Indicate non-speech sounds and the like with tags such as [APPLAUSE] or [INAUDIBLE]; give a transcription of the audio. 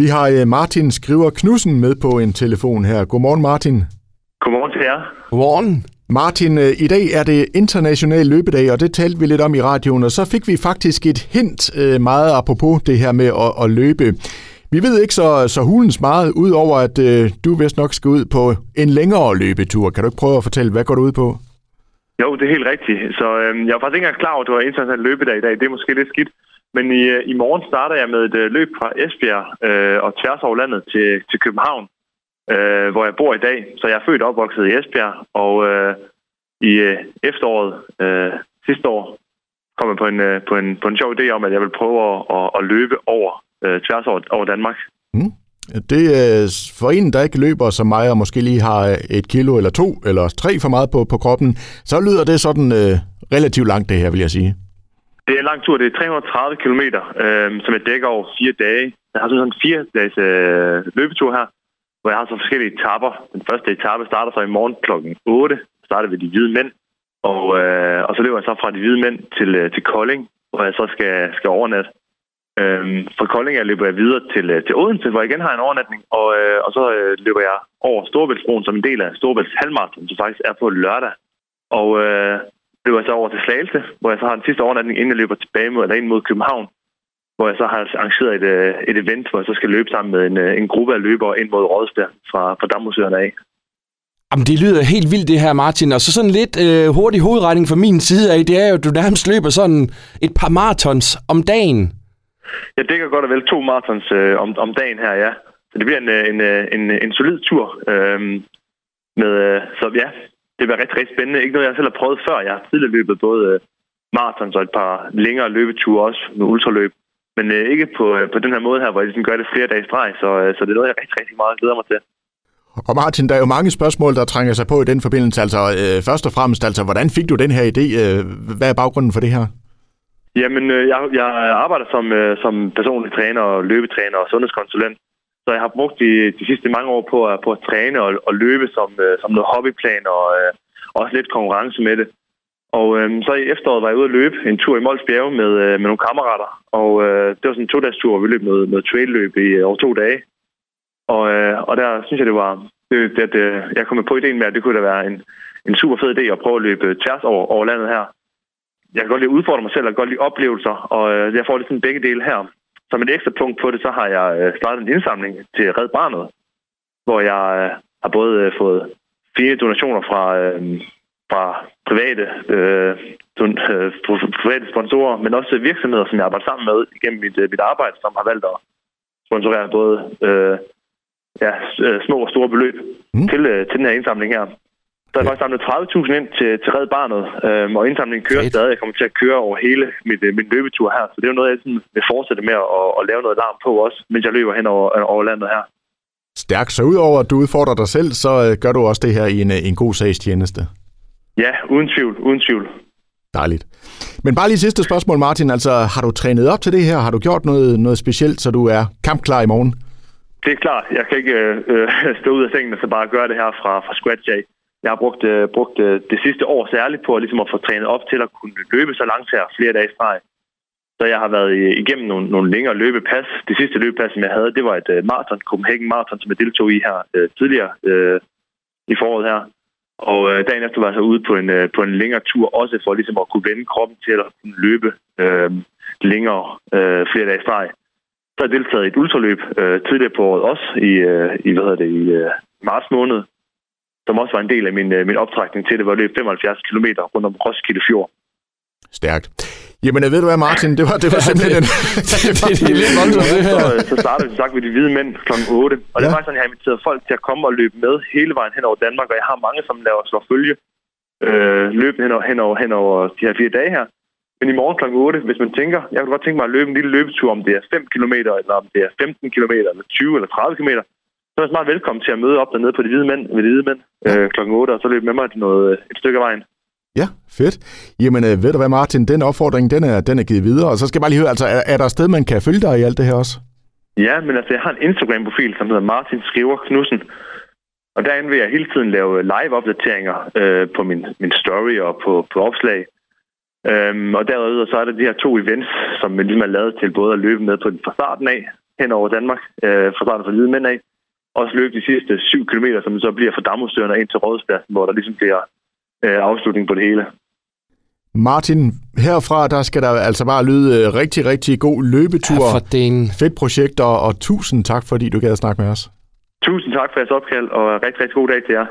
Vi har øh, Martin Skriver Knudsen med på en telefon her. Godmorgen, Martin. Godmorgen til jer. Godmorgen. Martin, øh, i dag er det international løbedag, og det talte vi lidt om i radioen, og så fik vi faktisk et hint øh, meget apropos det her med at, at løbe. Vi ved ikke så, så hulens meget, udover at øh, du vist nok skal ud på en længere løbetur. Kan du ikke prøve at fortælle, hvad går du ud på? Jo, det er helt rigtigt. Så øh, jeg var faktisk ikke engang klar over, at det var international løbedag i dag. Det er måske lidt skidt. Men i, øh, i morgen starter jeg med et øh, løb fra Esbjerg øh, og tværs over landet til, til København, øh, hvor jeg bor i dag. Så jeg er født og opvokset i Esbjerg, og øh, i øh, efteråret øh, sidste år kom jeg på en, øh, på, en, på en sjov idé om, at jeg vil prøve at, at, at løbe over øh, tværs over, over Danmark. Mm. Det øh, er for en, der ikke løber som mig, og måske lige har et kilo eller to eller tre for meget på, på kroppen, så lyder det sådan øh, relativt langt det her, vil jeg sige. Det er en lang tur. Det er 330 km, øh, som jeg dækker over fire dage. Jeg har sådan en fire dages øh, løbetur her, hvor jeg har så forskellige etapper. Den første etape starter så i morgen klokken 8. Starter ved de hvide mænd. Og, øh, og så løber jeg så fra de hvide mænd til, øh, til Kolding, hvor jeg så skal, skal overnatte. Øhm, fra Kolding jeg løber jeg videre til, øh, til Odense, hvor jeg igen har en overnatning, og, øh, og så øh, løber jeg over Storebæltsbroen som en del af Storebælts halvmarathon, som faktisk er på lørdag. Og øh, løber jeg så over til Slagelse, hvor jeg så har en sidste overnatning, inden jeg løber tilbage mod, eller ind mod København, hvor jeg så har arrangeret et, øh, et event, hvor jeg så skal løbe sammen med en, øh, en gruppe af løbere ind mod Rådsberg fra, fra Dammusøerne af. Jamen, det lyder helt vildt det her, Martin. Og så sådan lidt øh, hurtig hovedregning fra min side af, det er jo, at du nærmest løber sådan et par marathons om dagen. Jeg dækker godt og vel to marathons øh, om, om dagen her, ja. Så det bliver en, en, en, en solid tur. Øh, med, øh, så ja, det bliver rigtig, rigtig spændende. Ikke noget, jeg selv har prøvet før. Jeg har tidligere løbet både øh, marathons og et par længere løbeture også med ultraløb. Men øh, ikke på, øh, på den her måde her, hvor jeg ligesom gør det flere dage i streg. Så, øh, så det er noget, jeg rigtig, rigtig meget glæder mig til. Og Martin, der er jo mange spørgsmål, der trænger sig på i den forbindelse. Altså, øh, først og fremmest, altså, hvordan fik du den her idé? Øh, hvad er baggrunden for det her? Jamen, øh, jeg, jeg arbejder som, øh, som personlig træner og løbetræner og sundhedskonsulent. Så jeg har brugt de, de sidste mange år på, på at træne og, og løbe som, øh, som noget hobbyplan og øh, også lidt konkurrence med det. Og øh, så i efteråret var jeg ude at løbe en tur i Mols Bjerge med, øh, med nogle kammerater. Og øh, det var sådan en to-dages tur, hvor vi løb noget, noget trail-løb i øh, over to dage. Og, øh, og der synes jeg, det var... Det, det, det, øh, jeg kom på ideen med, at det kunne da være en, en super fed idé at prøve at løbe tværs over, over landet her. Jeg kan godt lide at udfordre mig selv, og godt lide oplevelser, og øh, jeg får lidt sådan begge dele her. Som et ekstra punkt på det, så har jeg øh, startet en indsamling til Red Barnet, hvor jeg øh, har både øh, fået fire donationer fra, fra private, øh, private sponsorer, men også virksomheder, som jeg arbejder sammen med igennem mit, mit arbejde, som har valgt at sponsorere både øh, ja, små og store beløb mm. til, til den her indsamling her. Så jeg har faktisk samlet 30.000 ind til, til Red Barnet, øh, og indsamlingen kører Fedt. stadig. Jeg kommer til at køre over hele mit, min løbetur her, så det er jo noget, jeg sådan vil fortsætte med at, at lave noget larm på også, mens jeg løber hen over, over landet her. Stærkt. Så udover at du udfordrer dig selv, så øh, gør du også det her i en, en god sags tjeneste. Ja, uden tvivl. Uden tvivl. Dejligt. Men bare lige sidste spørgsmål, Martin. Altså, har du trænet op til det her? Har du gjort noget, noget specielt, så du er kampklar i morgen? Det er klart. Jeg kan ikke øh, [LAUGHS] stå ud af sengen og så bare gøre det her fra, fra scratch af. Jeg har brugt, øh, brugt øh, det sidste år særligt på ligesom at få trænet op til at kunne løbe så langt her flere dage i streg. Så jeg har været øh, igennem nogle, nogle længere løbepas. Det sidste løbepas, som jeg havde, det var et øh, maraton, Copenhagen Marathon, som jeg deltog i her øh, tidligere øh, i foråret her. Og øh, dagen efter var jeg så ude på en, øh, på en længere tur, også for ligesom at kunne vende kroppen til at kunne løbe øh, længere øh, flere dage i streg. Så har jeg deltaget i et ultraløb øh, tidligere på året også, i, øh, i, hvad hedder det, i øh, marts måned, som også var en del af min, uh, min optrækning til det, var løb 75 km rundt om Roskilde Fjord. Stærkt. Jamen, ved du hvad, Martin? Det var, det var simpelthen en... det, [LAUGHS] det, det er lidt voldsomt, [LAUGHS] det her. Så, så startede vi sagt ved de hvide mænd kl. 8. Og ja. det var sådan, at jeg har inviteret folk til at komme og løbe med hele vejen hen over Danmark. Og jeg har mange, som laver slår følge øh, løb hen over, hen, over, hen over de her fire dage her. Men i morgen kl. 8, hvis man tænker, jeg kunne godt tænke mig at løbe en lille løbetur, om det er 5 km, eller om det er 15 km, eller 20 eller 30 km, så er jeg meget velkommen til at møde op dernede på de hvide mænd, ved de hvide mænd øh, kl. 8, og så løbe med mig noget, et stykke af vejen. Ja, fedt. Jamen, øh, ved du hvad, Martin, den opfordring, den er, den er givet videre. Og så skal jeg bare lige høre, altså, er, er der et sted, man kan følge dig i alt det her også? Ja, men altså, jeg har en Instagram-profil, som hedder Martin Skriver Knudsen. Og derinde vil jeg hele tiden lave live-opdateringer øh, på min, min story og på, på opslag. Øhm, og derudover så er der de her to events, som vi ligesom er lavet til både at løbe med på den fra starten af, hen over Danmark, øh, fra starten for hvide mænd af. Også løbe de sidste 7 km, som så bliver fra Damhusdøren ind til Rådhuspladsen, hvor der ligesom bliver øh, afslutning på det hele. Martin, herfra der skal der altså bare lyde øh, rigtig, rigtig god løbetur. Ja, for den. Fedt projekt, og, og tusind tak, fordi du gad at snakke med os. Tusind tak for jeres opkald, og rigtig, rigtig god dag til jer.